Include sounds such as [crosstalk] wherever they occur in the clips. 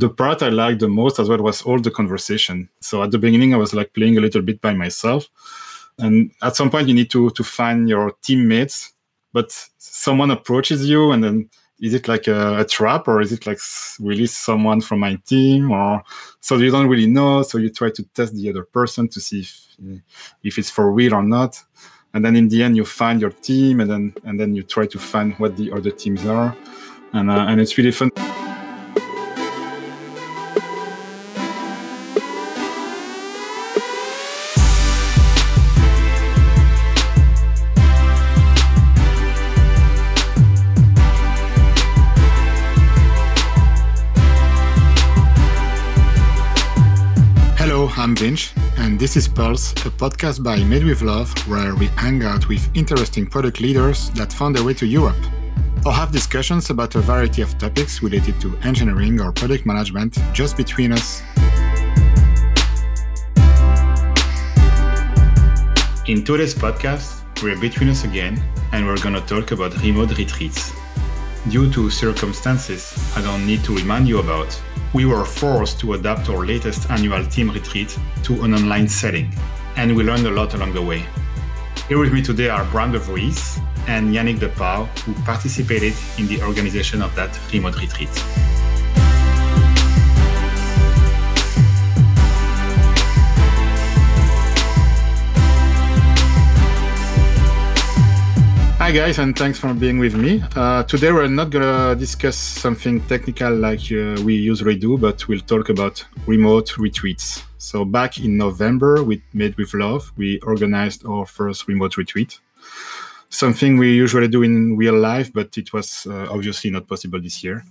The part I liked the most as well was all the conversation. So at the beginning, I was like playing a little bit by myself. And at some point, you need to, to find your teammates, but someone approaches you and then is it like a, a, trap or is it like really someone from my team or so you don't really know. So you try to test the other person to see if if it's for real or not. And then in the end you find your team and then and then you try to find what the other teams are. And uh, and it's really fun I'm Vinch, and this is Pulse, a podcast by Made with Love, where we hang out with interesting product leaders that found their way to Europe, or have discussions about a variety of topics related to engineering or product management just between us. In today's podcast, we're between us again, and we're to talk about remote retreats. Due to circumstances I don't need to remind you about, we were forced to adapt our latest annual team retreat to an online setting, and we learned a lot along the way. Here with me today are Bram de Vries and Yannick De Pauw, who participated in the organization of that remote retreat. Hi guys, and thanks for being with me. Uh, today we're not gonna discuss something technical like uh, we usually do, but we'll talk about remote retreats. So back in November, we Made with Love, we organized our first remote retreat. Something we usually do in real life, but it was uh, obviously not possible this year.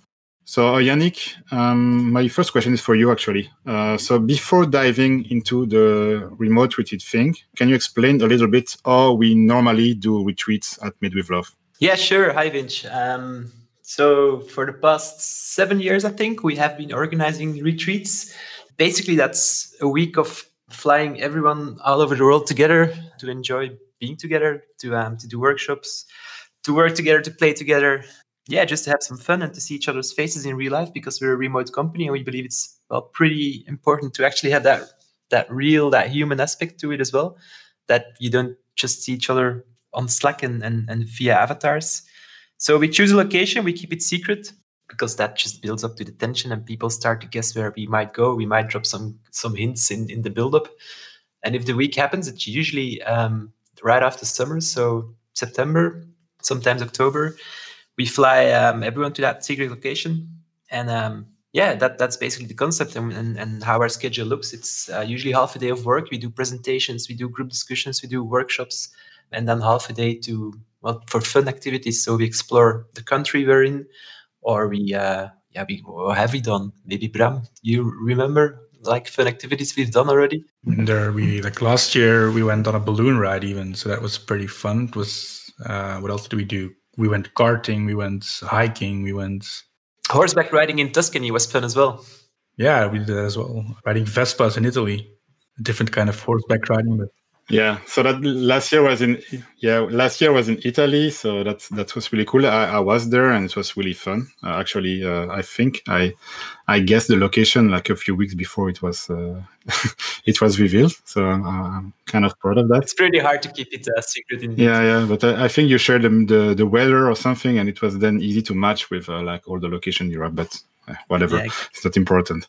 So, uh, Yannick, um, my first question is for you actually. Uh, so, before diving into the remote retreat thing, can you explain a little bit how we normally do retreats at Made with Love? Yeah, sure. Hi, Vinch. Um, so, for the past seven years, I think we have been organizing retreats. Basically, that's a week of flying everyone all over the world together to enjoy being together, to um, to do workshops, to work together, to play together, yeah, just to have some fun and to see each other's faces in real life because we're a remote company and we believe it's well pretty important to actually have that that real, that human aspect to it as well. That you don't just see each other on Slack and, and, and via avatars. So we choose a location, we keep it secret because that just builds up to the tension and people start to guess where we might go. We might drop some some hints in, in the build-up. And if the week happens, it's usually um, right after summer, so September, sometimes October we fly um, everyone to that secret location, and um, yeah, that that's basically the concept and, and, and how our schedule looks. It's uh, usually half a day of work. We do presentations, we do group discussions, we do workshops, and then half a day to well for fun activities. So we explore the country we're in, or we uh, yeah we what have we done? Maybe Bram, you remember like fun activities we've done already? There we like last year we went on a balloon ride even, so that was pretty fun. It was uh, what else did we do? We went karting, we went hiking, we went horseback riding in Tuscany was fun as well. Yeah, we did that as well. Riding Vespas in Italy, a different kind of horseback riding, but yeah, so that last year was in yeah last year was in Italy, so that that was really cool. I, I was there and it was really fun. Uh, actually, uh, I think I I guessed the location like a few weeks before it was uh, [laughs] it was revealed. So I'm, I'm, kind of proud of that. It's pretty hard to keep it a secret. Indeed. Yeah, yeah, but I, I think you shared the, the, the weather or something, and it was then easy to match with uh, like all the location Europe. But uh, whatever, yeah. it's not important.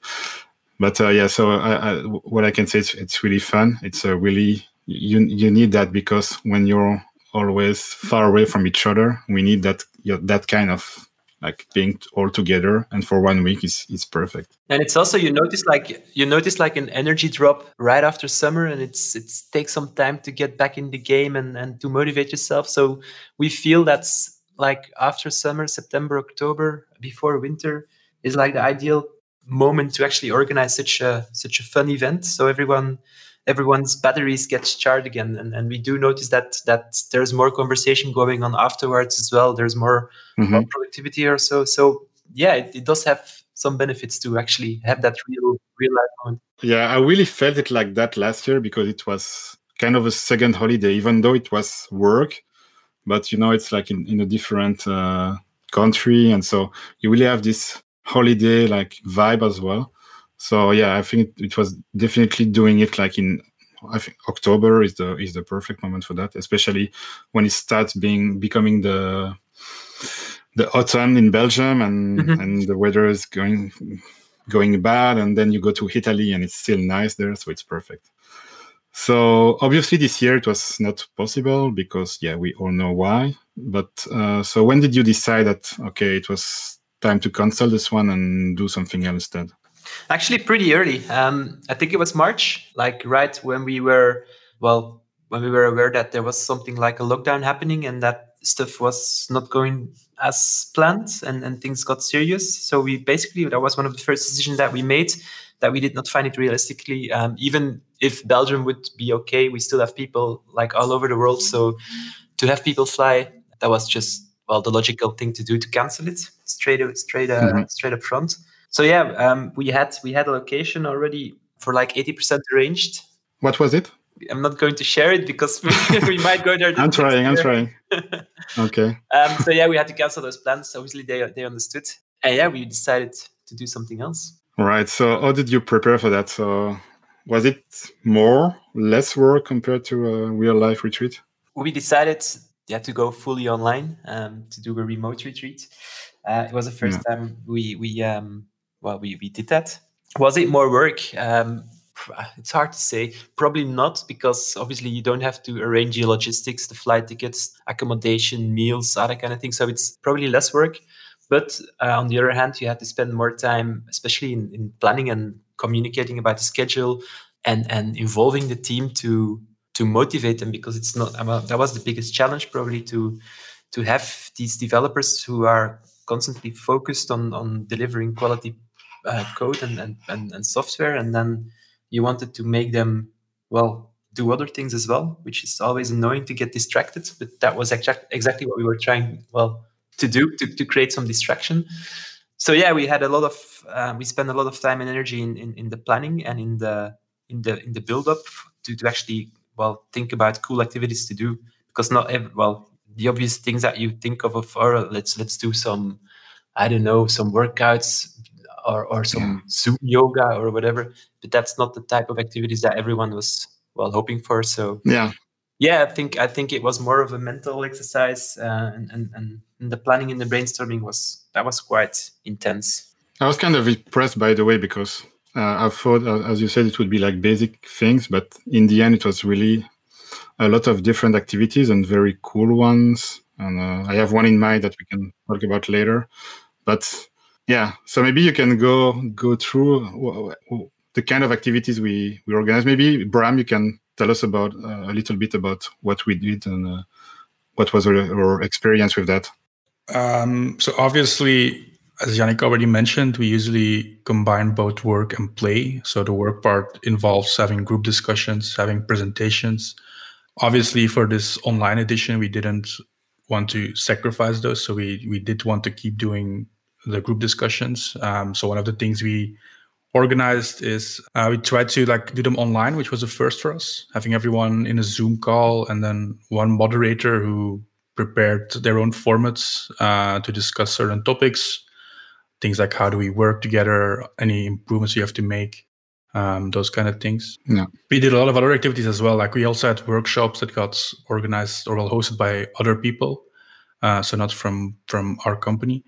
But uh, yeah, so I, I, what I can say is it's really fun. It's a really you you need that because when you're always far away from each other, we need that that kind of like being all together and for one week is is perfect. And it's also you notice like you notice like an energy drop right after summer and it's it takes some time to get back in the game and and to motivate yourself. So we feel that's like after summer september october before winter is like the ideal moment to actually organize such a such a fun event. So everyone everyone's batteries get charged again. And, and we do notice that that there's more conversation going on afterwards as well. There's more, mm-hmm. more productivity or so. So yeah it, it, does have some benefits to actually have that real real life moment. Yeah i really felt it like that last year because it was kind of a second holiday even though it was work. But you know it's like in, in a different uh, country. And so you really have this holiday like vibe as well. So yeah, I think it, was definitely doing it like in I think October is the is the perfect moment for that, especially when it starts being becoming the the autumn in Belgium and mm-hmm. and the weather is going going bad, and then you go to Italy and it's still nice there, so it's perfect. So obviously this year it was not possible because yeah we all know why. But uh, so when did you decide that okay it was time to cancel this one and do something else instead? Actually, pretty early. Um, I think it was March, like right when we were, well, when we were aware that there was something like a lockdown happening and that stuff was not going as planned and, and things got serious. So we basically, that was one of the first decisions that we made that we did not find it realistically. Um, even if Belgium would be okay, we still have people like all over the world. So to have people fly, that was just, well, the logical thing to do to cancel it straight, straight, uh, mm-hmm. straight up front so yeah, um, we had we had a location already for like eighty percent arranged. What was it? I'm not going to share it because [laughs] we might go there. I'm trying. I'm trying. [laughs] okay. Um, so yeah, we had to cancel those plans. Obviously, they they understood, and yeah, we decided to do something else. Right. So how did you prepare for that? So was it more, less work compared to a real life retreat? We decided yeah to go fully online um, to do a remote retreat. Uh, it was the first yeah. time we we um, well, we, we did that. Was it more work? Um, it's hard to say. Probably not, because obviously you don't have to arrange your logistics, the flight tickets, accommodation, meals, other kind of things. So it's probably less work. But uh, on the other hand, you have to spend more time, especially in, in planning and communicating about the schedule and and involving the team to to motivate them because it's not. Well, that was the biggest challenge probably to to have these developers who are constantly focused on on delivering quality uh, code and, and, and, and software and then you wanted to make them well do other things as well which is always annoying to get distracted but that was exact, exactly what we were trying well to do to, to create some distraction. So yeah we had a lot of uh, we spent a lot of time and energy in, in, in the planning and in the in the in the build up to, to actually well think about cool activities to do because not every well the obvious things that you think of of oh, let's let's do some i don't know some workouts or, or some. Zoom yoga or whatever. But that's not the type of activities that everyone was well hoping for. So yeah, yeah, I think I think it was more of a mental exercise, uh, and, and and the planning and the brainstorming was that was quite intense. I was kind of impressed, by the way, because uh, I thought, uh, as you said, it would be like basic things, but in the end, it was really a lot of different activities and very cool ones. And uh, I have one in mind that we can talk about later. But yeah so maybe you can go go through the kind of activities we we organize. Maybe bram you can tell us about uh, a little bit about what we did and uh, what was our, our, experience with that? Um, so obviously as yannick already mentioned we usually combine both work and play. So the work part involves having group discussions having presentations. Obviously for this online edition we didn't want to sacrifice those. So we we did want to keep doing the group discussions. Um, so one of the things we organized is uh, we tried to like do them online, which was a first for us, having everyone in a Zoom call and then one moderator who prepared their own formats uh, to discuss certain topics, things like how do we work together, any improvements you have to make. Um, those kind of things. Yeah. We did a lot of other activities as well. Like we also had workshops that got organized or well hosted by other people, uh, so not from from our company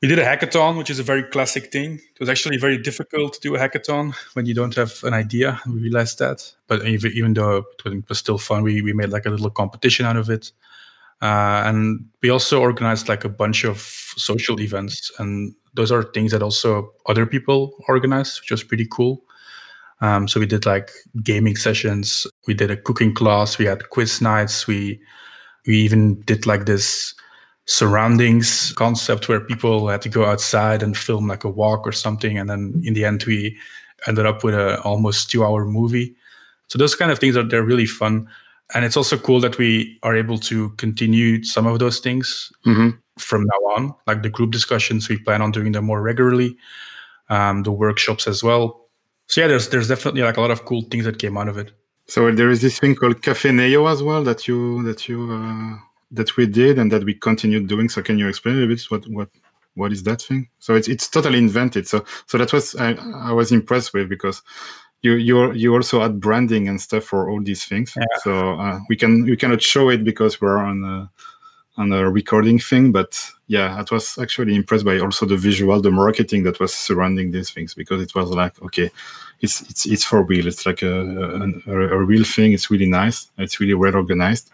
we did a hackathon, which is a very classic thing. It was actually very difficult to do a hackathon when you don't have an idea. We realized that, but even, though it was still fun, we, we made like a little competition out of it. Uh, and we also organized like a bunch of social events, and those are things that also other people organize, which was pretty cool. Um, so we did like gaming sessions, we did a cooking class, we had quiz nights, we we even did like this surroundings concept where people had to go outside and film like a walk or something. And then in the end we ended up with a almost two hour movie. So those kind of things are they're really fun. And it's also cool that we are able to continue some of those things mm-hmm. from now on like the group discussions we plan on doing them more regularly um, the workshops as well. So yeah there's there's definitely like a lot of cool things that came out of it. So there is this thing called cafe neo as well that you that you uh that we did and that we continued doing. So can you explain a bit what what what is that thing? So it's it's totally invented. So so that was I, I was impressed with because you you you also add branding and stuff for all these things. Yeah. So uh, we can we cannot show it because we're on a on a recording thing, but yeah, I was actually impressed by also the visual, the marketing that was surrounding these things because it was like okay, it's it's it's for real. It's like a a, a real thing. It's really nice. It's really well organized,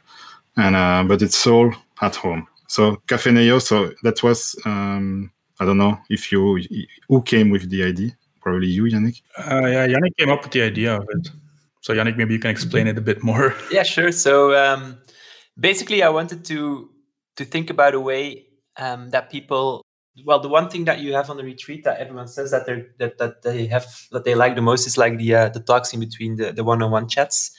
and uh, but it's all at home. So Cafe Neo. So that was um, I don't know if you who came with the idea. Probably you, Yannick. Uh, yeah, Yannick came up with the idea of it. So Yannick, maybe you can explain it a bit more. [laughs] Yeah, sure. So um, basically, I wanted to to think about a way um, that people well the one thing that you have on the retreat that everyone says that they that, that they have that they like the most is like the uh, the talks in between the, the one-on-one chats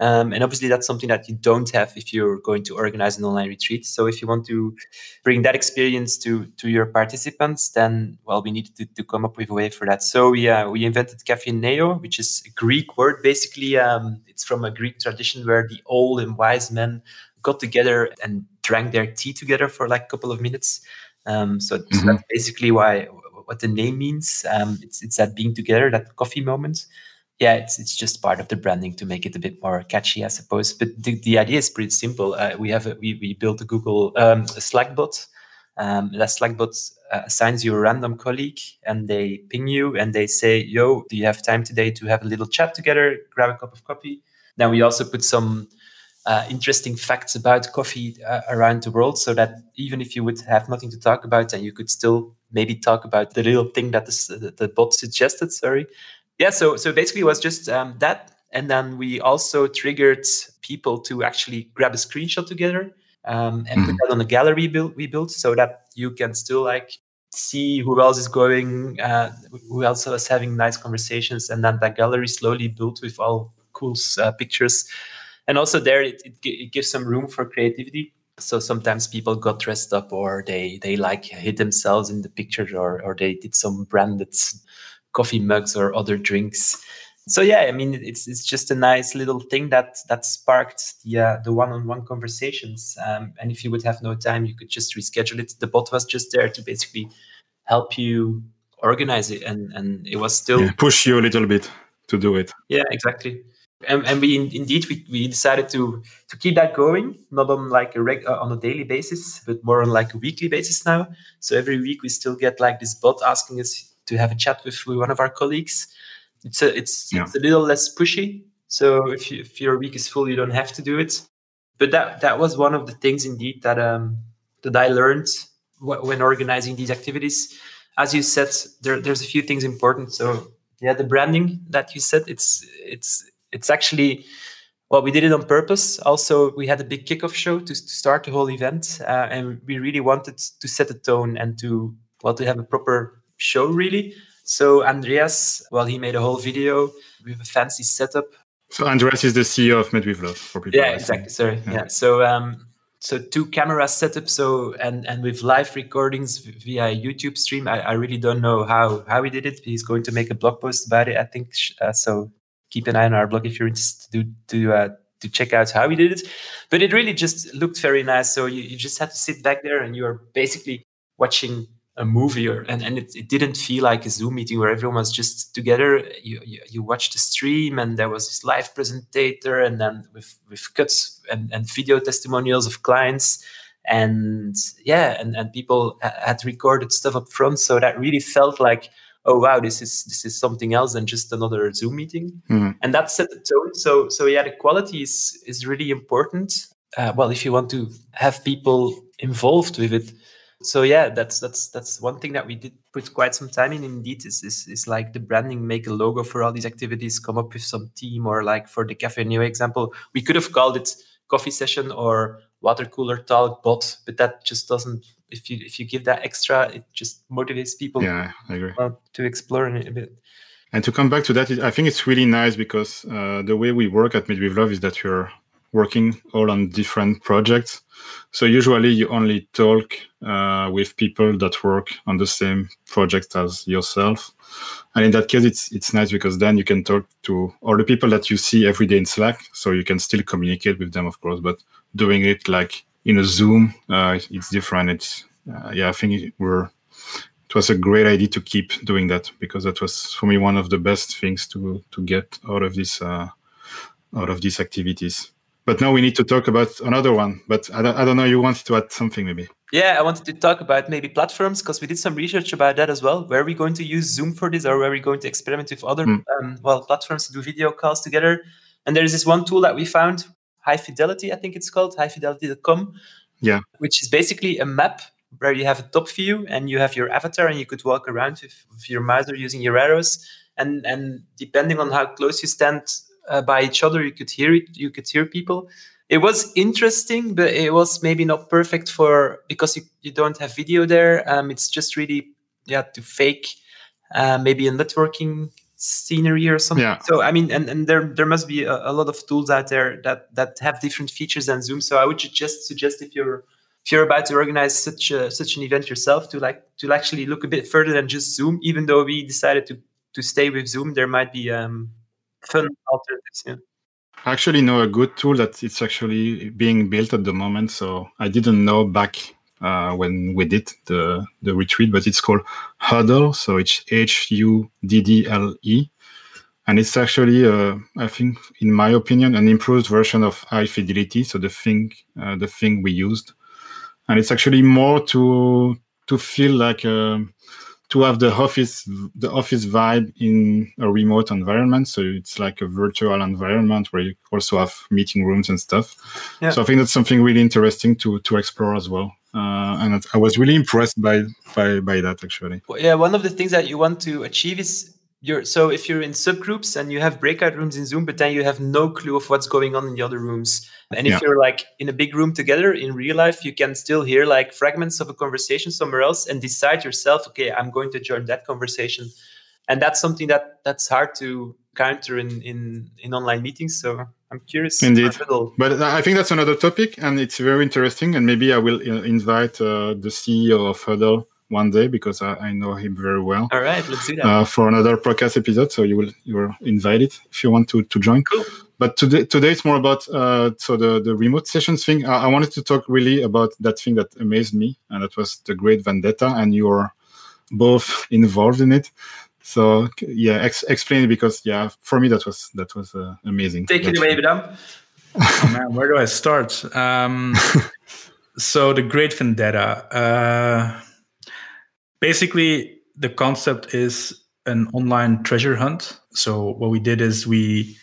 um, and obviously that's something that you don't have if you're going to organize an online retreat so if you want to bring that experience to to your participants then well we needed to, to come up with a way for that so we uh, we invented cafe neo which is a greek word basically um, it's from a greek tradition where the old and wise men got together and drank their tea together for like a couple of minutes. Um, so, mm-hmm. so, that's basically why what the name means. Um, it's it's that being together, that coffee moment. Yeah, it's it's just part of the branding to make it a bit more catchy, I suppose. But the, the idea is pretty simple. Uh, we have a, we we built a Google um, a Slack bot. Um, that Slack bot uh, assigns you a random colleague, and they ping you and they say, "Yo, do you have time today to have a little chat together? Grab a cup of coffee." Then we also put some uh, interesting facts about coffee uh, around the world so that even if you would have nothing to talk about and you could still maybe talk about the little thing that the, the bot suggested sorry yeah so so basically it was just um, that and then we also triggered people to actually grab a screenshot together um, and mm-hmm. put that on a gallery build, we built so that you can still like see who else is going uh, who else is having nice conversations and then that gallery slowly built with all cool uh, pictures and also there it, it, it gives some room for creativity so sometimes people got dressed up or they they like hid themselves in the picture or or they did some branded coffee mugs or other drinks. So yeah i mean it's it's just a nice little thing that that sparked the uh, the one-on-one conversations. Um, and if you would have no time you could just reschedule it. The bot was just there to basically help you organize it and and it was still yeah, push you a little bit to do it. Yeah exactly. And, and we indeed we, we decided to to keep that going not on like a reg, uh, on a daily basis but more on like a weekly basis now. So every week we still get like this bot asking us to have a chat with, one of our colleagues. It's a it's, yeah. it's a little less pushy. So if, you, if your week is full you don't have to do it. But that that was one of the things indeed that um that i learned when organizing these activities. As you said there, there's a few things important. So yeah the branding that you said it's it's it's actually well we did it on purpose. Also we had a big kickoff show to, to start the whole event uh, and we really wanted to set the tone and to well to have a proper show really. So andreas well he made a whole video with a fancy setup. So andreas is the ceo of Made with Love for people yeah exactly. Sorry. Yeah, yeah. so um so two camera set up so and and with live recordings via youtube stream. I, I really don't know how how he did it. He's going to make a blog post about it i think uh, so keep an eye on our blog if you're interested to to uh, to check out how he did it. But it really just looked very nice. So you, you just had to sit back there and you are basically watching a movie or and, and it, it didn't feel like a zoom meeting where everyone was just together. You, you, you watched the stream and there was this live presentator and then with with cuts and, and video testimonials of clients. And yeah and, and people had recorded stuff up front. So that really felt like oh wow this is this is something else than just another zoom meeting. Mm-hmm. and that set the tone. So so yeah the quality is is really important. Uh, well if you want to have people involved with it so yeah that's that's that's one thing that we did put quite some time in indeed is is, is like the branding make a logo for all these activities come up with some theme or like for the cafe neo example we could have called it coffee session or water cooler talk bot but that just doesn't if you if you give that extra, it just motivates people. Yeah, I agree. Uh, to explore a bit. And to come back to that, I think it's really nice because uh, the way we work at Made with Love is that you're working all on different projects. So usually you only talk uh, with people that work on the same project as yourself. And in that case, it's it's nice because then you can talk to all the people that you see every day in Slack. So you can still communicate with them, of course, but doing it like in a Zoom, uh, it's different. It's uh, yeah, I think we're was a great idea to keep doing that because that was for me one of the best things to to get out of this uh, out of these activities. But now we need to talk about another one. But I don't, I don't know. You wanted to add something maybe? Yeah, I wanted to talk about maybe platforms because we did some research about that as well. Where are we going to use Zoom for this, or where are we going to experiment with other mm. um, well platforms to do video calls together? And there is this one tool that we found, High Fidelity, I think it's called, highfidelity.com. Yeah. Which is basically a map where you have a top view and you have your avatar and you could walk around with, with your mouse or using your arrows. And and depending on how close you stand uh, by each other, you could hear it. You could hear people. It was interesting, but it was maybe not perfect for because you, you don't have video there. Um, it's just really yeah to fake uh, maybe a networking scenery or something. Yeah. So I mean, and, and there there must be a, a, lot of tools out there that that have different features than Zoom. So I would just suggest if you're if you're about to organize such a, such an event yourself to like to actually look a bit further than just Zoom. Even though we decided to to stay with Zoom, there might be um, fun alternatives. Yeah. I actually know a good tool that it's actually being built at the moment. So I didn't know back uh, when we did the the retreat, but it's called Huddle. So it's H U D D L E, and it's actually, uh, I think, in my opinion, an improved version of High Fidelity. So the thing, uh, the thing we used, and it's actually more to to feel like. Uh, to have the office the office vibe in a remote environment. So it's like a virtual environment where you also have meeting rooms and stuff. Yeah. so i think that's something really interesting to to explore as well. Uh, and i was really impressed by by by that actually. Well, yeah one of the things that you want to achieve is you're so if you're in subgroups and you have breakout rooms in zoom but then you have no clue of what's going on in the other rooms. And if yeah. you're like in a big room together in real life you can still hear like fragments of a conversation somewhere else and decide yourself okay i'm going to join that conversation. And that's something that that's hard to counter in in in online meetings so i'm curious indeed. but i think that's another topic and it's very interesting and maybe i will uh, invite uh, the ceo of huddle one day because I, I, know him very well. All right, let's do that uh, for another podcast episode. So you will you're invited if you want to to join. Cool. But today today it's more about uh, so the the remote sessions thing. I, I, wanted to talk really about that thing that amazed me, and that was the Great Vendetta, and you're both [laughs] involved in it. So yeah, ex- explain it because yeah, for me that was that was uh, amazing. Take it away, Madame. oh, man, where do I start? Um, [laughs] so the Great Vendetta. Uh, basically the concept is an online treasure hunt. So what we did is we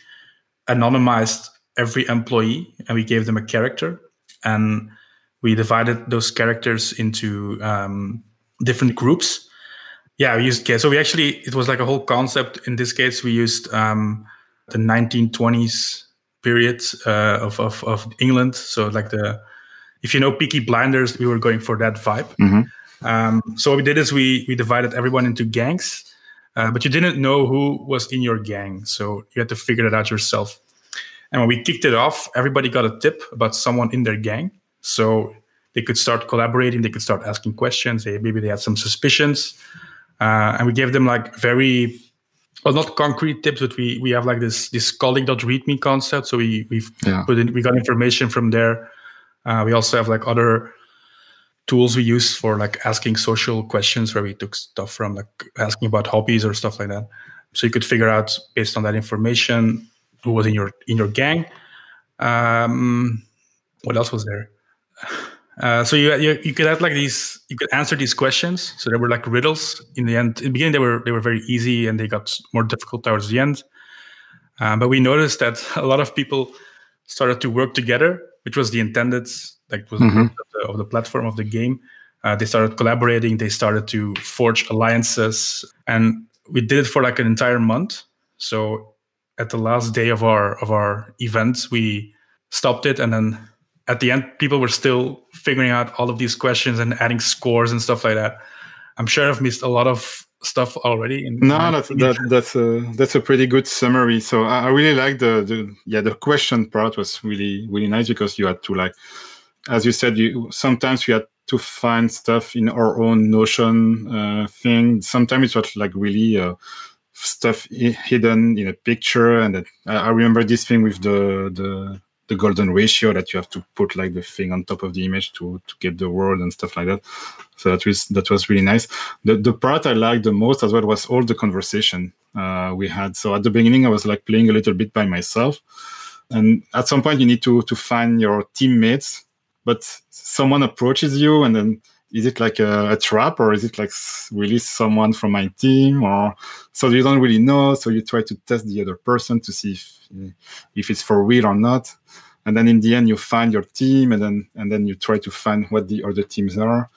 anonymized every employee and we gave them a character and we divided those characters into um, different groups. Yeah we used so we actually it was like a whole concept. In this case we used um, the 1920s period uh, of, of, of england. So like the if you know peaky blinders we were going for that vibe. Mm-hmm. Um, so what we did is we we divided everyone into gangs, uh, but you didn't know who was in your gang, so you had to figure it out yourself. And when we kicked it off, everybody got a tip about someone in their gang, so they could start collaborating. They could start asking questions. They, maybe they had some suspicions, uh, and we gave them like very well not concrete tips, but we we have like this this colleague.readme concept. So we we yeah. put in we got information from there. Uh, we also have like other tools we use for like asking social questions where we took stuff from like asking about hobbies or stuff like that. So you could figure out based on that information who was in your in your gang. Um, what else was there? [sighs] Uh, so you, you you could have like these you could answer these questions. So they were like riddles in the end. In the beginning they were they were very easy and they got more difficult towards the end. Uh, but we noticed that [laughs] a lot of people started to work together which was the intended like was mm-hmm. of, the, of, the, platform of the game. Uh, they started collaborating. They started to forge alliances, and we did it for like an entire month. So at the last day of our of our event, we stopped it, and then at the end, people were still figuring out all of these questions and adding scores and stuff like that. I'm sure I've missed a lot of stuff already. no, that's that, that's a that's a pretty good summary. So I, I really like the, the yeah the question part was really really nice because you had to like as you said, you sometimes we had to find stuff in our own Notion uh, thing. Sometimes it was like really uh, stuff hidden in a picture, and I remember this thing with the the the golden ratio that you have to put like the thing on top of the image to to get the word and stuff like that. So that was that was really nice. The the part I liked the most as well was all the conversation uh, we had. So at the beginning, I was like playing a little bit by myself, and at some point you need to to find your teammates, but someone approaches you and then is it like a, a, trap or is it like really someone from my team or so you don't really know so you try to test the other person to see if if it's for real or not. And then in the end you find your team and then and then you try to find what the other teams are.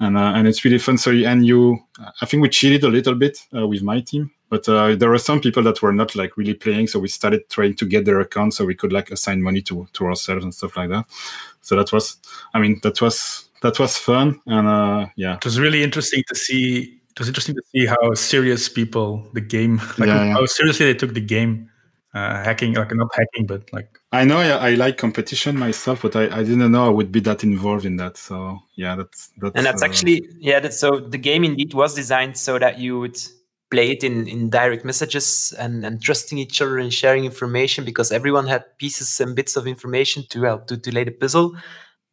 And uh, and it's really fun. So you, and you i think we cheated a little bit uh, with my team but uh, there were some people that were not like really playing so we started trying to get their account so we could like assign money to to ourselves and stuff like that. So that was i mean that was that was fun and uh, yeah. It was really interesting to see it was interesting to see how serious people the game [laughs] like yeah, yeah. how seriously they took the game. Uh, hacking like not hacking but like i know I, I, like competition myself but I, I didn't know i would be that involved in that so yeah that's that's and that's uh, actually yeah that's, so the game indeed was designed so that you would play it in, in direct messages and, and trusting each other and sharing information because everyone had pieces and bits of information to help to, to lay the puzzle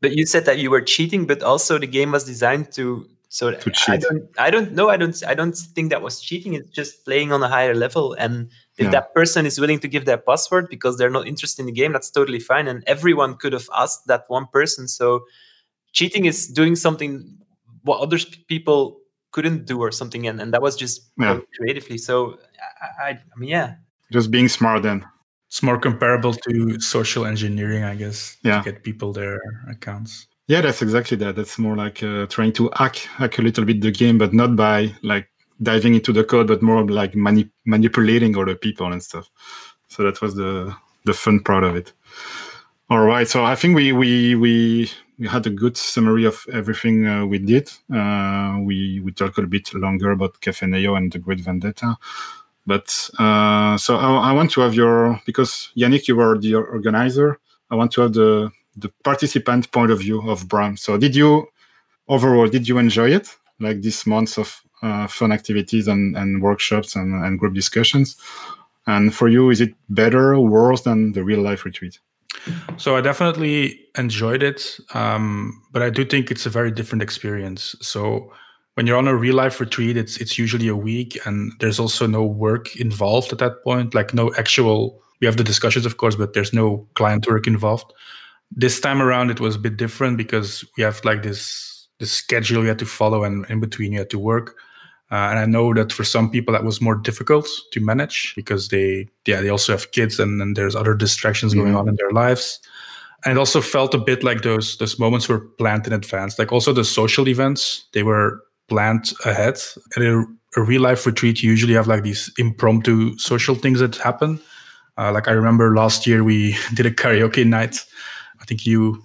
but you said that you were cheating, but also the game was designed to. So to I don't, I don't know. I don't, I don't think that was cheating. It's just playing on a higher level. And if yeah. that person is willing to give their password because they're not interested in the game, that's totally fine. And everyone could have asked that one person. So cheating is doing something what other people couldn't do or something, and, and that was just yeah. creatively. So I, I, I mean, yeah, just being smart then it's more comparable to social engineering, I guess. Yeah. To get people their accounts. Yeah, that's exactly that. That's more like uh, trying to hack hack a little bit the game, but not by like diving into the code, but more like mani- manipulating other people and stuff. So that was the the fun part of it. All right, so I think we we we we had a good summary of everything uh, we did. Uh, we we talked a bit longer about Cafe Neo and the Great Vendetta. But uh, so I, I, want to have your because Yannick, you were the organizer. I want to have the the participant point of view of Bram. So did you overall did you enjoy it? Like these months of uh, fun activities and, and workshops and, and group discussions. And for you, is it better or worse than the real life retreat? So I definitely enjoyed it, um, but I do think it's a very different experience. So when you're on a real life retreat, it's it's usually a week, and there's also no work involved at that point. Like no actual. We have the discussions, of course, but there's no client work involved. This time around, it was a bit different because we have like this this schedule you had to follow, and in between you had to work. Uh, and I know that for some people that was more difficult to manage because they yeah they also have kids and, and there's other distractions mm-hmm. going on in their lives and it also felt a bit like those those moments were planned in advance like also the social events they were planned ahead. At a, a real life retreat, you usually have like these impromptu social things that happen. Uh, like I remember last year we [laughs] did a karaoke night. I think you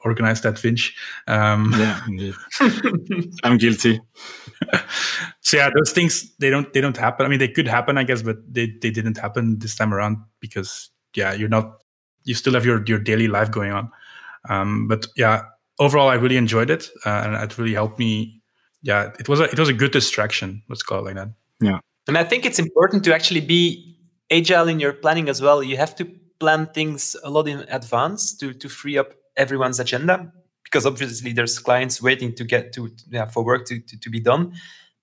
organized that, Vinch. Um, yeah, [laughs] I'm guilty. [laughs] so yeah, those things they don't they don't happen. I mean, they could happen, I guess, but they they didn't happen this time around because yeah, you're not you still have your your daily life going on. Um, but yeah, overall, I really enjoyed it, uh, and it really helped me yeah, it was a it was a good distraction. Let's call it like that. Yeah, and I think it's important to actually be agile in your planning as well. You have to plan things a lot in advance to to free up everyone's agenda because obviously there's clients waiting to get to yeah, for work to, to, to be done.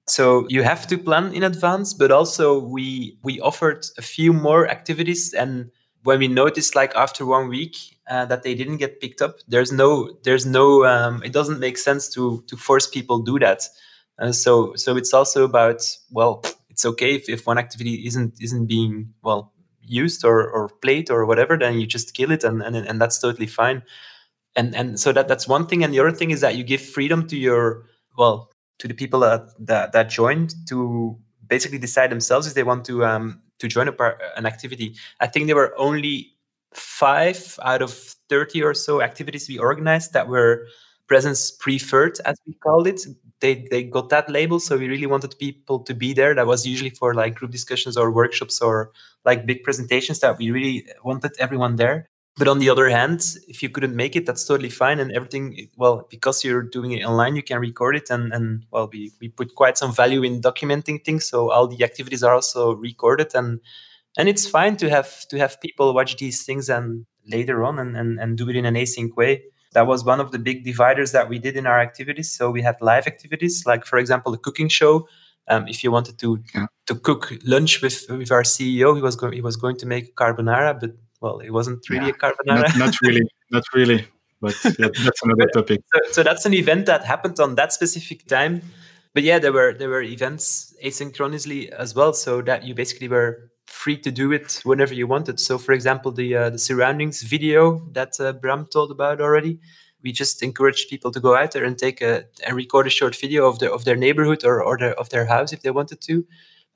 So you have to plan in advance but also we we offered a few more activities. And when we noticed like after one week uh, that they didn't get picked up there's no there's no um, it doesn't make sense to to force people do that. Uh, so so it's also about well it's okay if, if one activity isn't isn't being well used or, or played or whatever then you just kill it and, and and that's totally fine and and so that that's one thing and the other thing is that you give freedom to your well to the people that that, that joined to basically decide themselves if they want to um to join a par- an activity i think there were only five out of 30 or so activities we organized that were presence preferred, as we called it. They, they got that label. So we really wanted people to be there. That was usually for like group discussions or workshops or like big presentations that we really wanted everyone there. But on the other hand, if you couldn't make it, that's totally fine. And everything, well, because you're doing it online, you can record it. And, and well, we, we put quite some value in documenting things. So all the activities are also recorded and and it's fine to have to have people watch these things and later on and, and, and do it in an async way that was one of the big dividers that we did in our activities so we had live activities like for example a cooking show um, if you wanted to yeah. to cook lunch with with our ceo he was going he was going to make carbonara but well it wasn't really yeah. a carbonara not, not really not really but [laughs] yeah, that's another topic so, so that's an event that happened on that specific time but yeah there were there were events asynchronously as well so that you basically were free to do it whenever you wanted. So, for example, the uh, the surroundings video that uh, Bram told about already, we just encouraged people to go out there and take a and record a short video of their of their neighborhood or or their, of their house if they wanted to,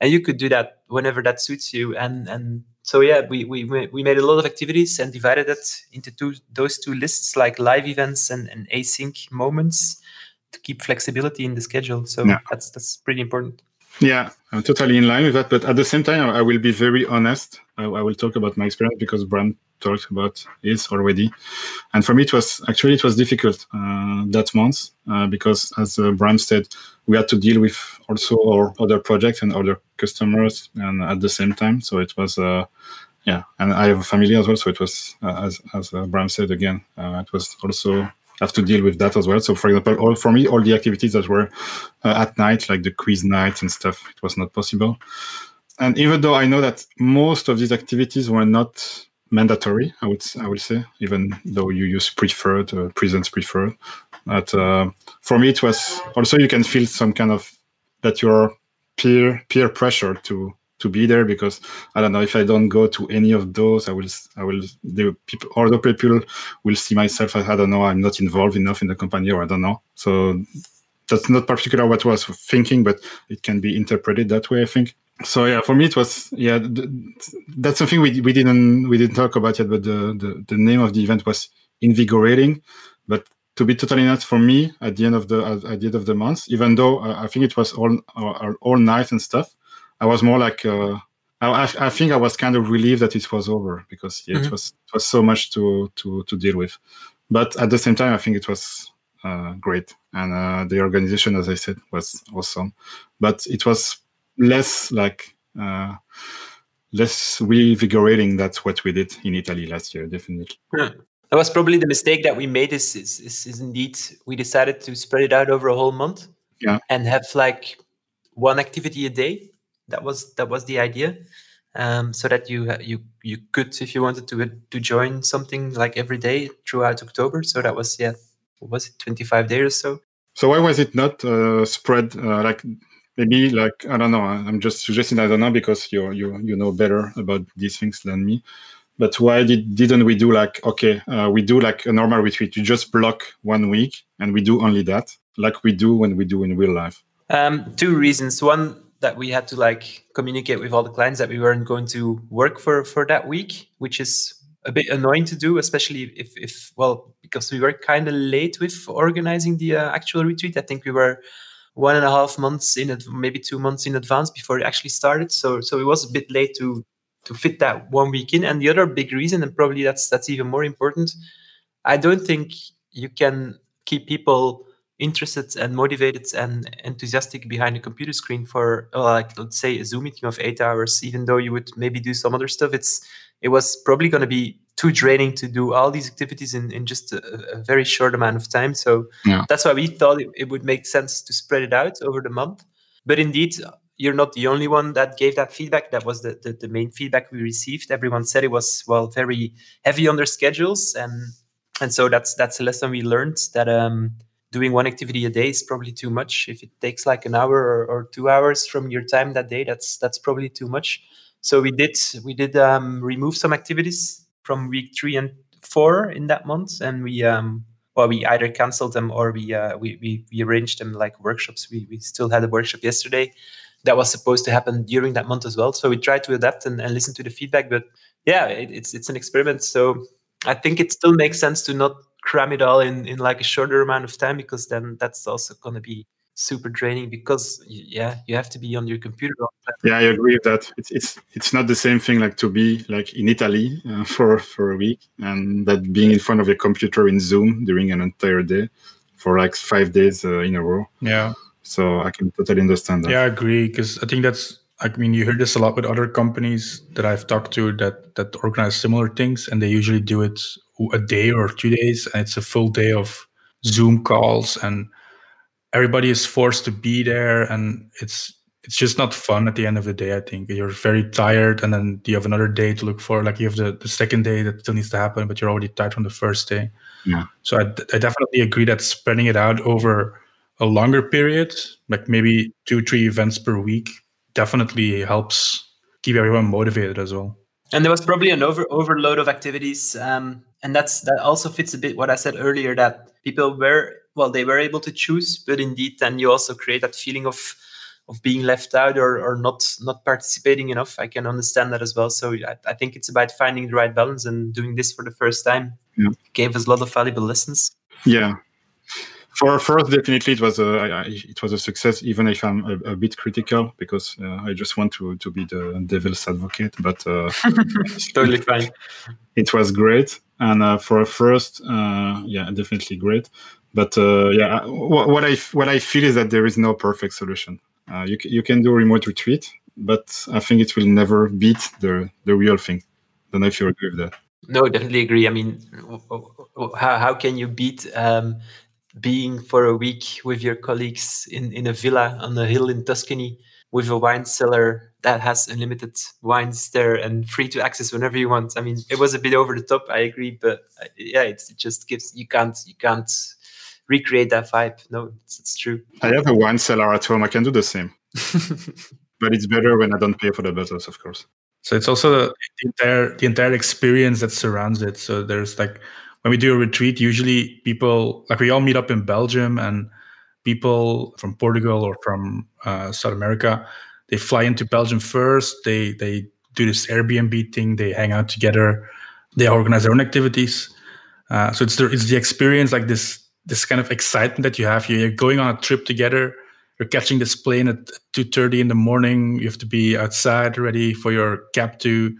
and you could do that whenever that suits you. And and so yeah, we we we made a lot of activities and divided it into two those two lists like live events and, and async moments to keep flexibility in the schedule. So yeah. that's that's pretty important. Yeah, I'm totally in line with that. But at the same time, I will be very honest. I, I will talk about my experience because Bram talked about his already. And for me, it was actually it was difficult uh, that month uh, because, as uh, Bram said, we had to deal with also our other projects and other customers, and at the same time. So it was. Uh, yeah, and I have a family as well, so it was uh, as as uh, Bram said again. Uh, it was also have to deal with that as well. So, for example, all for me, all the activities that were uh, at night, like the quiz nights and stuff, it was not possible. And even though I know that most of these activities were not mandatory, I would I would say, even though you use preferred, uh, presents preferred, but uh, for me it was also you can feel some kind of that you're peer peer pressure to to be there because I don't know if I don't go to any of those, I will I will the people other people will see myself as I don't know I'm not involved enough in the company or I don't know. So that's not particular what I was thinking, but it can be interpreted that way. I think. So yeah, for me it was yeah that's something we we didn't we didn't talk about yet, but the the, the name of the event was invigorating, but to be totally honest, for me, at the end of the at the end of the month, even though uh, I think it was all all, all night and stuff, I was more like uh, I, I, think I was kind of relieved that it was over because yeah, mm-hmm. it was it was so much to to to deal with. But at the same time, I think it was uh, great, and uh, the organization, as I said, was awesome. But it was less like uh, less revigorating. That's what we did in Italy last year, definitely. Yeah. That was probably the mistake that we made. Is, is is, is indeed we decided to spread it out over a whole month, yeah, and have like one activity a day. That was that was the idea um, so that you you you could if you wanted to to join something like every day throughout october. So that was yeah what was it 25 days or so. So why was it not uh, spread uh, like maybe like i don't know i'm just suggesting i don't know because you you you know better about these things than me but why did didn't we do like okay uh, we do like a normal retreat you just block one week and we do only that like we do when we do in real life um, two reasons one that we had to like communicate with all the clients that we weren't going to work for for that week, which is a bit annoying to do, especially if if well because we were kind of late with organizing the uh, actual retreat. I think we were one and a half months in maybe two months in advance before it actually started. So so it was a bit late to to fit that one week in. And the other big reason, and probably that's that's even more important, I don't think you can keep people interested and motivated and enthusiastic behind a computer screen for uh, like let's say a zoom meeting of eight hours even though you would maybe do some other stuff it's it was probably going to be too draining to do all these activities in, in just a, a very short amount of time so yeah. that's why we thought it, it would make sense to spread it out over the month but indeed you're not the only one that gave that feedback that was the, the, the main feedback we received everyone said it was well very heavy on their schedules and and so that's that's a lesson we learned that um doing one activity a day is probably too much. If it takes like an hour or, or two hours from your time that day, that's that's probably too much. So we did we did um, remove some activities from week three and four in that month, and we um, well we either canceled them or we uh, we, we we arranged them like workshops. We we still had a workshop yesterday that was supposed to happen during that month as well. So we tried to adapt and, and listen to the feedback, but yeah, it, it's it's an experiment. So I think it still makes sense to not cram it all in in like a shorter amount of time because then that's also going to be super draining because yeah you have to be on your computer yeah i agree with that it's it's it's not the same thing like to be like in italy uh, [laughs] for for a week and that being in front of your computer in zoom during an entire day for like five days uh, in a row yeah so i can totally understand that yeah i agree because i think that's I mean, you hear this a lot with other companies that I've talked to that that organize similar things, and they usually do it a day or two days, and it's a full day of Zoom calls, and everybody is forced to be there, and it's it's just not fun at the end of the day. I think you're very tired, and then you have another day to look for. Like you have the, the second day that still needs to happen, but you're already tired from the first day. Yeah. So I, I definitely agree that spreading it out over a longer period, like maybe two, three events per week, definitely helps keep everyone motivated as well. And there was probably an over overload of activities, um, and that's that also fits a bit what I said earlier that people were well they were able to choose, but indeed then you also create that feeling of of being left out or, or not not participating enough. I can understand that as well. So I, I think it's about finding the right balance and doing this for the first time yeah. gave us a lot of valuable lessons. Yeah, for first definitely it was a it was a success even if i'm a, a bit critical because uh, i just want to to be the devil's advocate but uh, [laughs] totally fine. it was great. And uh, for a first uh, yeah definitely great. But uh, yeah what, what, i what i feel is that there is no perfect solution. Uh, you, you can do remote retreat but i think it will never beat the the real thing. I don't know if you agree with that. No definitely agree. I mean how, how can you beat um, being for a week with your colleagues in, in a villa on a hill in Tuscany with a wine cellar that has unlimited wines there and free to access whenever you want. I mean, it was a bit over the top, I agree, but uh, yeah, it just gives you can't you can't recreate that vibe. No, it's, it's true. I have a wine cellar at home. I can do the same, [laughs] but it's better when I don't pay for the bottles, of course. So it's also the entire the entire experience that surrounds it. So there's like when we do a retreat, usually people like we all meet up in Belgium and people from Portugal or from uh, South America, they fly into Belgium first. They they do this Airbnb thing. They hang out together. They organize their own activities. Uh, so it's the it's the experience like this this kind of excitement that you have. You're going on a trip together. You're catching this plane at two thirty in the morning. You have to be outside ready for your cab to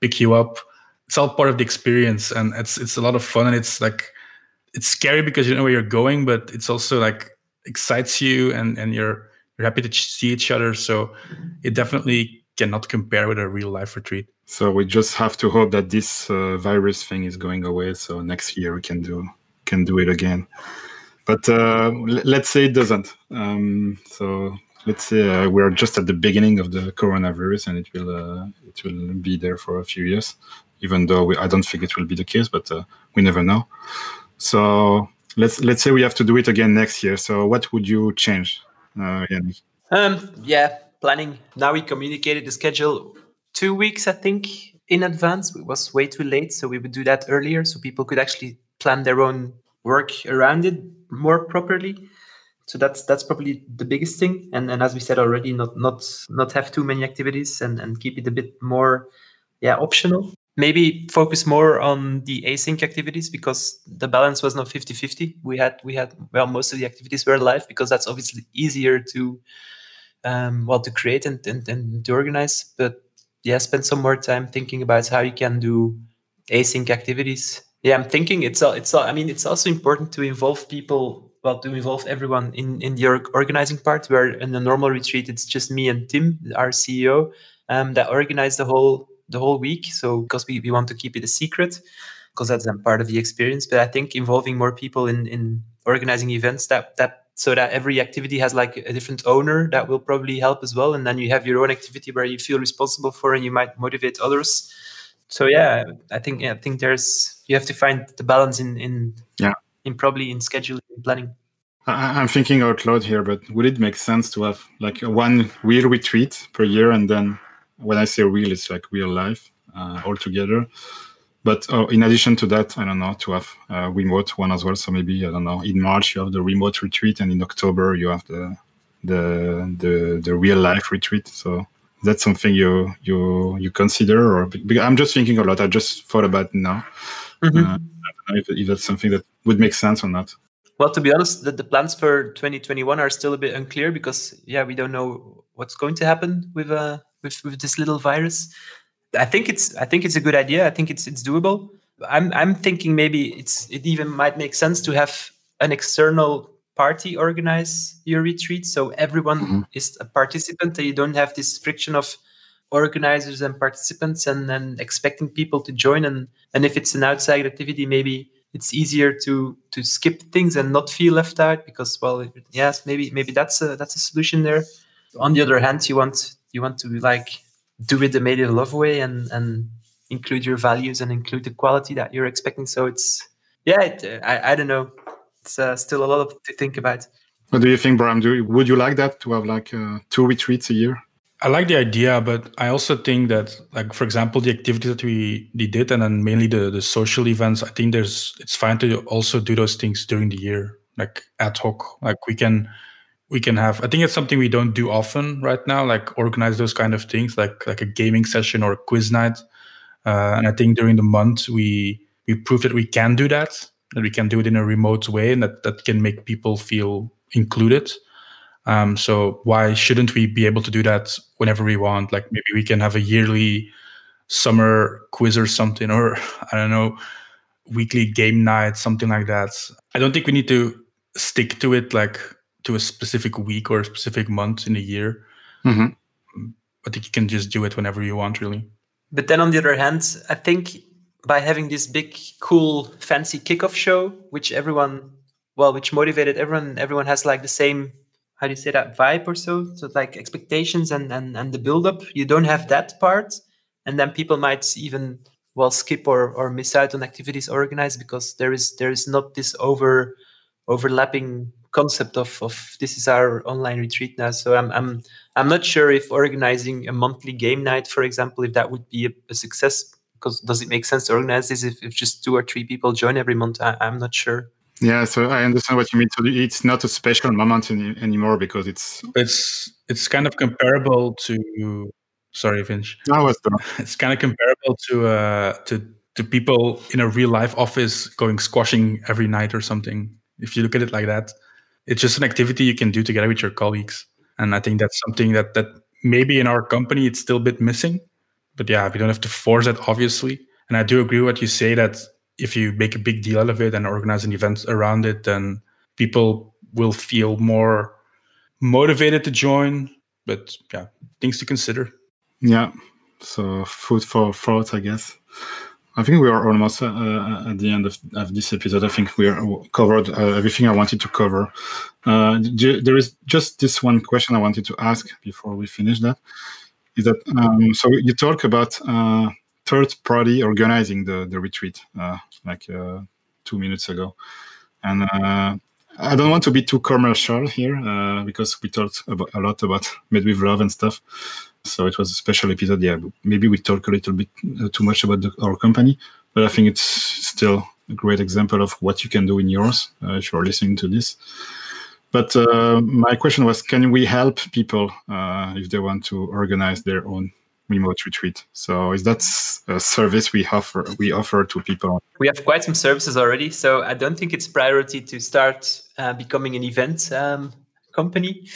pick you up it's all part of the experience and it's it's a lot of fun and it's like it's scary because you know where you're going but it's also like excites you and and you're you're happy to see each other so it definitely cannot compare with a real life retreat. So we just have to hope that this uh, virus thing is going away so next year we can do can do it again. But uh, let's say it doesn't. Um, so let's say uh, we're just at the beginning of the coronavirus and it will uh, it will be there for a few years even though we, I don't think it will be the case, but uh, we never know. So let's let's say we have to do it again next year. So what would you change, uh? Um, yeah, planning. Now we communicated the schedule two weeks, I think, in advance. It was way too late, so we would do that earlier, so people could actually plan their own work around it more properly. So that's that's probably the biggest thing. And and as we said already, not not not have too many activities and and keep it a bit more yeah optional maybe focus more on the async activities because the balance was not 50-50 we had we had well most of the activities were live because that's obviously easier to um, well to create and, and, and to organize. But yeah spend some more time thinking about how you can do async activities. Yeah i'm thinking it's all it's all i mean it's also important to involve people well to involve everyone in in the organizing part where in the normal retreat it's just me and tim our ceo um, that organize the whole the whole week. So because we, we want to keep it a secret, because that's um, part of the experience. But I think involving more people in in organizing events that that so that every activity has like a different owner that will probably help as well. And then you have your own activity where you feel responsible for and you might motivate others. So yeah, I think yeah, I think there's you have to find the balance in in yeah in probably in scheduling and planning. I'm thinking out loud here, but would it make sense to have like one real retreat per year and then when I say real, it's like real life uh, altogether. But uh, in addition to that, I don't know, to have a remote one as well. So maybe I don't know. In March you have the remote retreat, and in October you have the the the, the real life retreat. So that's something you you you consider, or I'm just thinking a lot. I just thought about now. Mm-hmm. Uh, I don't know if, if that's something that would make sense or not. Well, to be honest, the, the plans for 2021 are still a bit unclear because yeah, we don't know what's going to happen with uh with, with this little virus. I think it's I think it's a good idea. I think it's it's doable. I'm I'm thinking maybe it's it even might make sense to have an external party organize your retreat. So everyone mm-hmm. is a participant and you don't have this friction of organizers and participants and then expecting people to join. And, and if it's an outside activity, maybe it's easier to to skip things and not feel left out because well yes maybe maybe that's a that's a solution there on the other hand you want you want to like do it the Made with Love way and and include your values and include the quality that you're expecting so it's yeah it, I, I don't know it's uh, still a lot of, to think about what do you think bram do you, would you like that to have like uh, two retreats a year I like the idea, but I also think that, like for example, the activities that we, we did, and then mainly the the social events. I think there's it's fine to also do those things during the year, like ad hoc. Like we can we can have. I think it's something we don't do often right now, like organize those kind of things, like like a gaming session or a quiz night. Uh, and I think during the month we we prove that we can do that, that we can do it in a remote way, and that that can make people feel included. Um, so why shouldn't we be able to do that whenever we want? Like maybe we can have a yearly summer quiz or something, or [laughs] I don't know, weekly game night, something like that. I don't think we need to stick to it like to a specific week or a specific month in a year. Mm-hmm. I think you can just do it whenever you want, really. But then on the other hand, I think by having this big, cool, fancy kickoff show, which everyone, well, which motivated everyone, everyone has like the same how do you say that vibe or so so like expectations and and, and the build up you don't have that part and then people might even well skip or or miss out on activities organized because there is there is not this over overlapping concept of of this is our online retreat now so i'm i'm i'm not sure if organizing a monthly game night for example if that would be a, a success because does it make sense to organize this if, if just two or three people join every month I, i'm not sure yeah, so I understand what you mean. So it's not a special moment any, anymore because it's it's it's kind of comparable to. Sorry, Vince. No, it's [laughs] It's kind of comparable to uh to to people in a real life office going squashing every night or something. If you look at it like that, it's just an activity you can do together with your colleagues, and I think that's something that that maybe in our company it's still a bit missing. But yeah, we don't have to force it, obviously. And I do agree with what you say that if you make a big deal out of it and organize an event around it, then people will feel more motivated to join. But yeah, things to consider. Yeah. So food for thought, I guess. I think we are almost uh, uh, at the end of, of, this episode. I think we are covered uh, everything I wanted to cover. Uh, there is just this one question I wanted to ask before we finish that. Is that um, so? You talk about uh, third party organizing the the retreat uh, like uh, two minutes ago, and uh, I don't want to be too commercial here uh, because we talked about, a lot about made with love and stuff. So it was a special episode. Yeah, maybe we talk a little bit uh, too much about the, our company, but I think it's still a great example of what you can do in yours uh, if you're listening to this. But my question was, can we help people if they want to organize their own remote retreat. So is that a service we offer we offer to people? We have quite some services already. So I don't think it's priority to start uh, becoming an event um, company.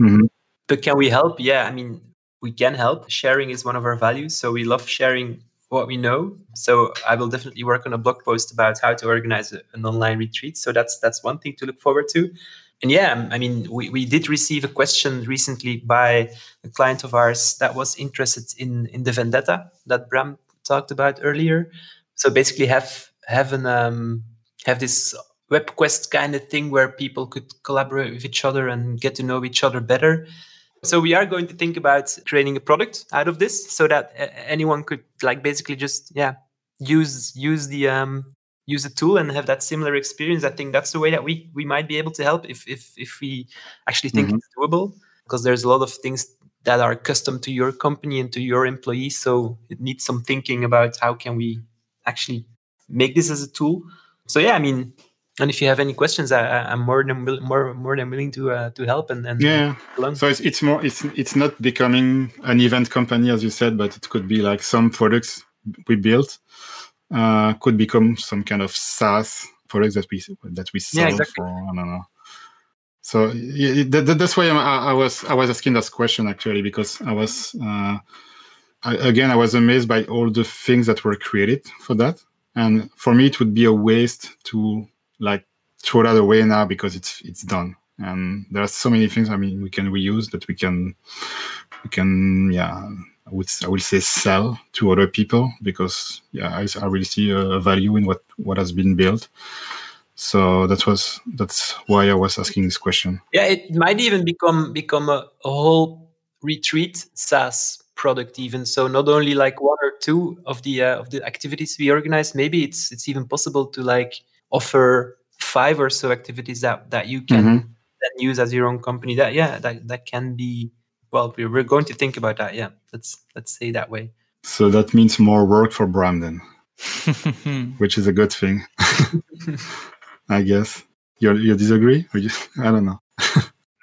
Mm-hmm. But can we help? Yeah, I mean we can help. Sharing is one of our values. So we love sharing what we know. So I will definitely work on a blog post about how to organize an online retreat. So that's that's one thing to look forward to and yeah, I mean, we, we did receive a question recently by a client of ours that was interested in in the vendetta that Bram talked about earlier. So basically, have have an um, have this web quest kind of thing where people could collaborate with each other and get to know each other better. So we are going to think about creating a product out of this, so that anyone could like basically just yeah use use the um, use a tool and have that similar experience i think that's the way that we we might be able to help if if if we actually think mm-hmm. it's doable because there's a lot of things that are custom to your company and to your employees so it needs some thinking about how can we actually make this as a tool so yeah i mean and if you have any questions I, am more than more more than willing to uh, to help and, and yeah so it's, it's more it's it's not becoming an event company as you said but it could be like some products we built uh, could become some kind of SaaS products that we that we sell yeah, exactly. for. I don't know. So yeah, that, that's why I, I, was I was asking this question actually because I was uh, I, again I was amazed by all the things that were created for that, and for me it would be a waste to like throw that away now because it's it's done. And there are so many things. I mean, we can reuse that we can we can yeah. I would I will say sell to other people because yeah I, I really see a value in what what has been built. So that was that's why I was asking this question. Yeah, it might even become become a, a whole retreat SaaS product even so not only like one or two of the uh, of the activities we organize maybe it's it's even possible to like offer five or so activities that that you can Mhm. then use as your own company that yeah that that can be well we're, we're going to think about that yeah let's let's say that way So that means more work for Bram then, [laughs] which is a good thing, [laughs] I guess. You you disagree? Or you, [laughs] I don't know.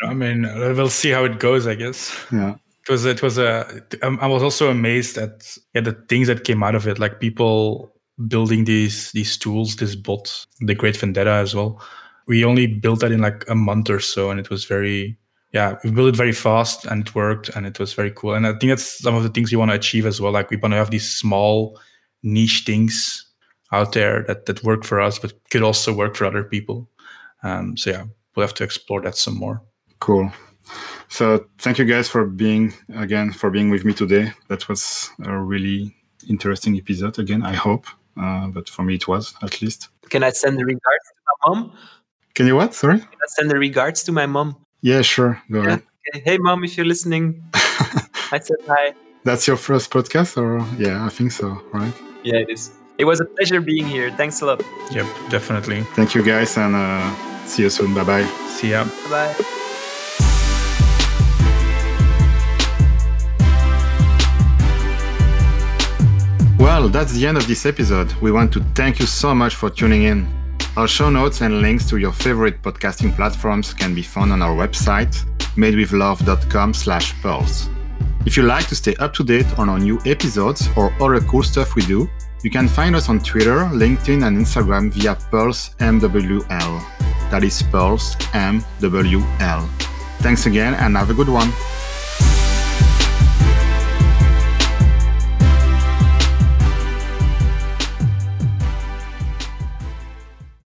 I mean, we'll see how it goes. I guess Yeah. it was it was a. I was also amazed at yeah the things that came out of it, like people building these these tools, this bot, the Great Vendetta as well. We only built that in like a month or so, and it was very yeah we built it very fast and it worked and it was very cool. And I think that's some of the things we want to achieve as well. Like we want to have these small niche things out there that that work for us, but could also work for other people. Um, so yeah, we'll have to explore that some more. Cool. So thank you guys for being again for being with me today. That was a really interesting episode again. I hope, uh, but for me it was at least. can i send the regards to my mom Can you what? Sorry. can i send the regards to my mom Yeah, sure. Go Yeah. ahead. okay. hey mom if you're listening [laughs] i said hi That's your first podcast, or yeah, I think so. Right. yeah it is it was a pleasure being here thanks a lot Yep, definitely. Thank you guys, and uh, see you soon. Bye bye. See ya. bye Well, that's the end of this episode. We want to thank you so much for tuning in. Our show notes and links to your favorite podcasting platforms can be found on our website, madewithlove.com slash pearls. If you like to stay up to date on our new episodes or other cool stuff we do, you can find us on Twitter, LinkedIn, and Instagram via Pearls MWL. That is Pearls MWL. Thanks again and have a good one.